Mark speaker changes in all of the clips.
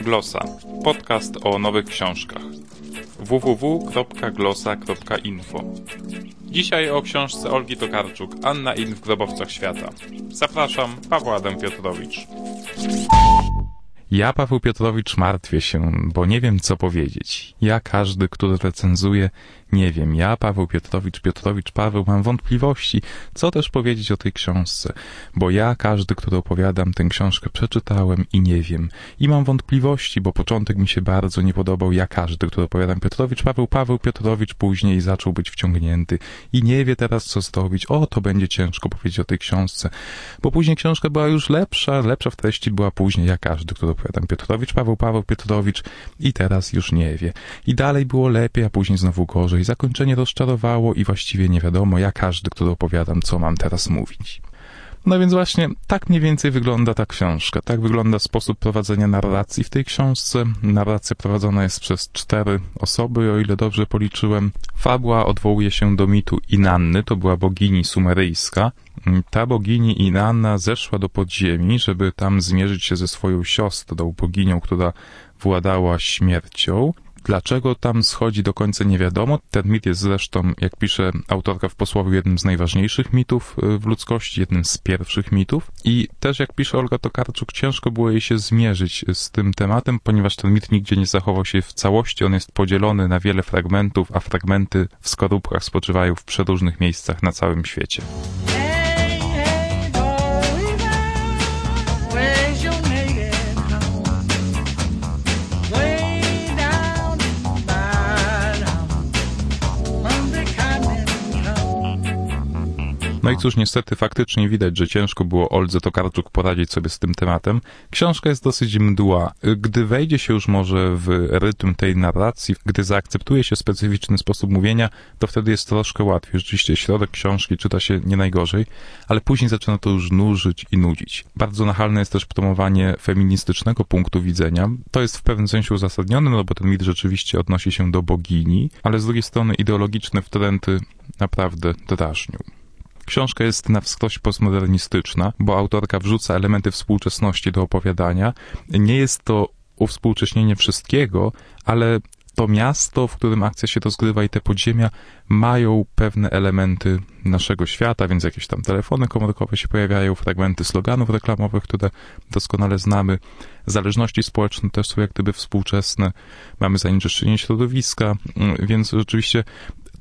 Speaker 1: Glosa. Podcast o nowych książkach. www.glosa.info Dzisiaj o książce Olgi Tokarczuk Anna In w grobowcach świata. Zapraszam, Paweł Adam Piotrowicz.
Speaker 2: Ja, Paweł Piotrowicz, martwię się, bo nie wiem, co powiedzieć. Ja, każdy, który recenzuje, nie wiem. Ja, Paweł Piotrowicz, Piotrowicz, Paweł, mam wątpliwości, co też powiedzieć o tej książce. Bo ja, każdy, który opowiadam, tę książkę przeczytałem i nie wiem. I mam wątpliwości, bo początek mi się bardzo nie podobał. Ja, każdy, który opowiadam, Piotrowicz, Paweł, Paweł, Piotrowicz, później zaczął być wciągnięty. I nie wie teraz, co zrobić. O, to będzie ciężko powiedzieć o tej książce. Bo później książka była już lepsza, lepsza w treści była później. Ja, każdy, który opowiadam, Piotrowicz, Paweł, Paweł, Piotrowicz. I teraz już nie wie. I dalej było lepiej, a później znowu gorzej zakończenie rozczarowało i właściwie nie wiadomo, ja każdy, który opowiadam, co mam teraz mówić. No więc właśnie tak mniej więcej wygląda ta książka. Tak wygląda sposób prowadzenia narracji w tej książce. Narracja prowadzona jest przez cztery osoby, o ile dobrze policzyłem. Fabuła odwołuje się do mitu Inanny, to była bogini sumeryjska. Ta bogini Inanna zeszła do podziemi, żeby tam zmierzyć się ze swoją siostrą, boginią, która władała śmiercią. Dlaczego tam schodzi do końca nie wiadomo. Ten mit jest zresztą, jak pisze autorka w posłowiu, jednym z najważniejszych mitów y, w ludzkości, jednym z pierwszych mitów. I też, jak pisze Olga Tokarczuk, ciężko było jej się zmierzyć z tym tematem, ponieważ ten mit nigdzie nie zachował się w całości. On jest podzielony na wiele fragmentów, a fragmenty w skorupkach spoczywają w przeróżnych miejscach na całym świecie. No i cóż, niestety faktycznie widać, że ciężko było Oldze Tokarczuk poradzić sobie z tym tematem. Książka jest dosyć mdła. Gdy wejdzie się już może w rytm tej narracji, gdy zaakceptuje się specyficzny sposób mówienia, to wtedy jest troszkę łatwiej. Rzeczywiście środek książki czyta się nie najgorzej, ale później zaczyna to już nużyć i nudzić. Bardzo nachalne jest też promowanie feministycznego punktu widzenia. To jest w pewnym sensie uzasadnione, no bo ten mit rzeczywiście odnosi się do bogini, ale z drugiej strony ideologiczne wtręty naprawdę drażnią. Książka jest na wskroś postmodernistyczna, bo autorka wrzuca elementy współczesności do opowiadania. Nie jest to uwspółcześnienie wszystkiego, ale to miasto, w którym akcja się rozgrywa i te podziemia mają pewne elementy naszego świata, więc jakieś tam telefony komórkowe się pojawiają, fragmenty sloganów reklamowych, które doskonale znamy. Zależności społeczne też są jak gdyby współczesne. Mamy zanieczyszczenie środowiska, więc rzeczywiście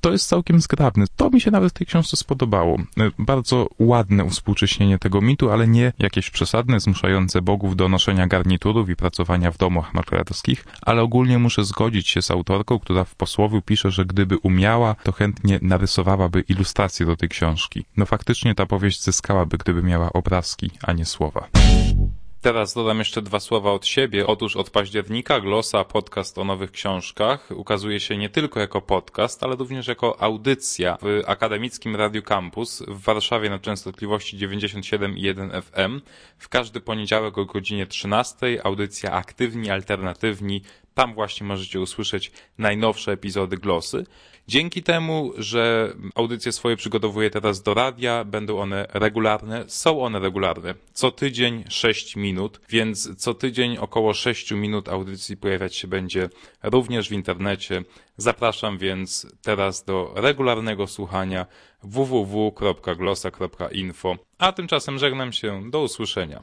Speaker 2: to jest całkiem zgrabne. To mi się nawet w tej książce spodobało. Bardzo ładne uspółcześnienie tego mitu, ale nie jakieś przesadne, zmuszające bogów do noszenia garniturów i pracowania w domach maklerskich, ale ogólnie muszę zgodzić się z autorką, która w posłowiu pisze, że gdyby umiała, to chętnie narysowałaby ilustrację do tej książki. No faktycznie ta powieść zyskałaby, gdyby miała obrazki, a nie słowa.
Speaker 1: Teraz dodam jeszcze dwa słowa od siebie. Otóż od października Glosa, podcast o nowych książkach, ukazuje się nie tylko jako podcast, ale również jako audycja w akademickim Radiu Campus w Warszawie na częstotliwości 97,1 FM. W każdy poniedziałek o godzinie 13 audycja Aktywni Alternatywni tam właśnie możecie usłyszeć najnowsze epizody Glosy. Dzięki temu, że audycje swoje przygotowuję teraz do radia, będą one regularne, są one regularne. Co tydzień 6 minut, więc co tydzień około 6 minut audycji pojawiać się będzie również w internecie. Zapraszam więc teraz do regularnego słuchania www.glosa.info. A tymczasem żegnam się. Do usłyszenia.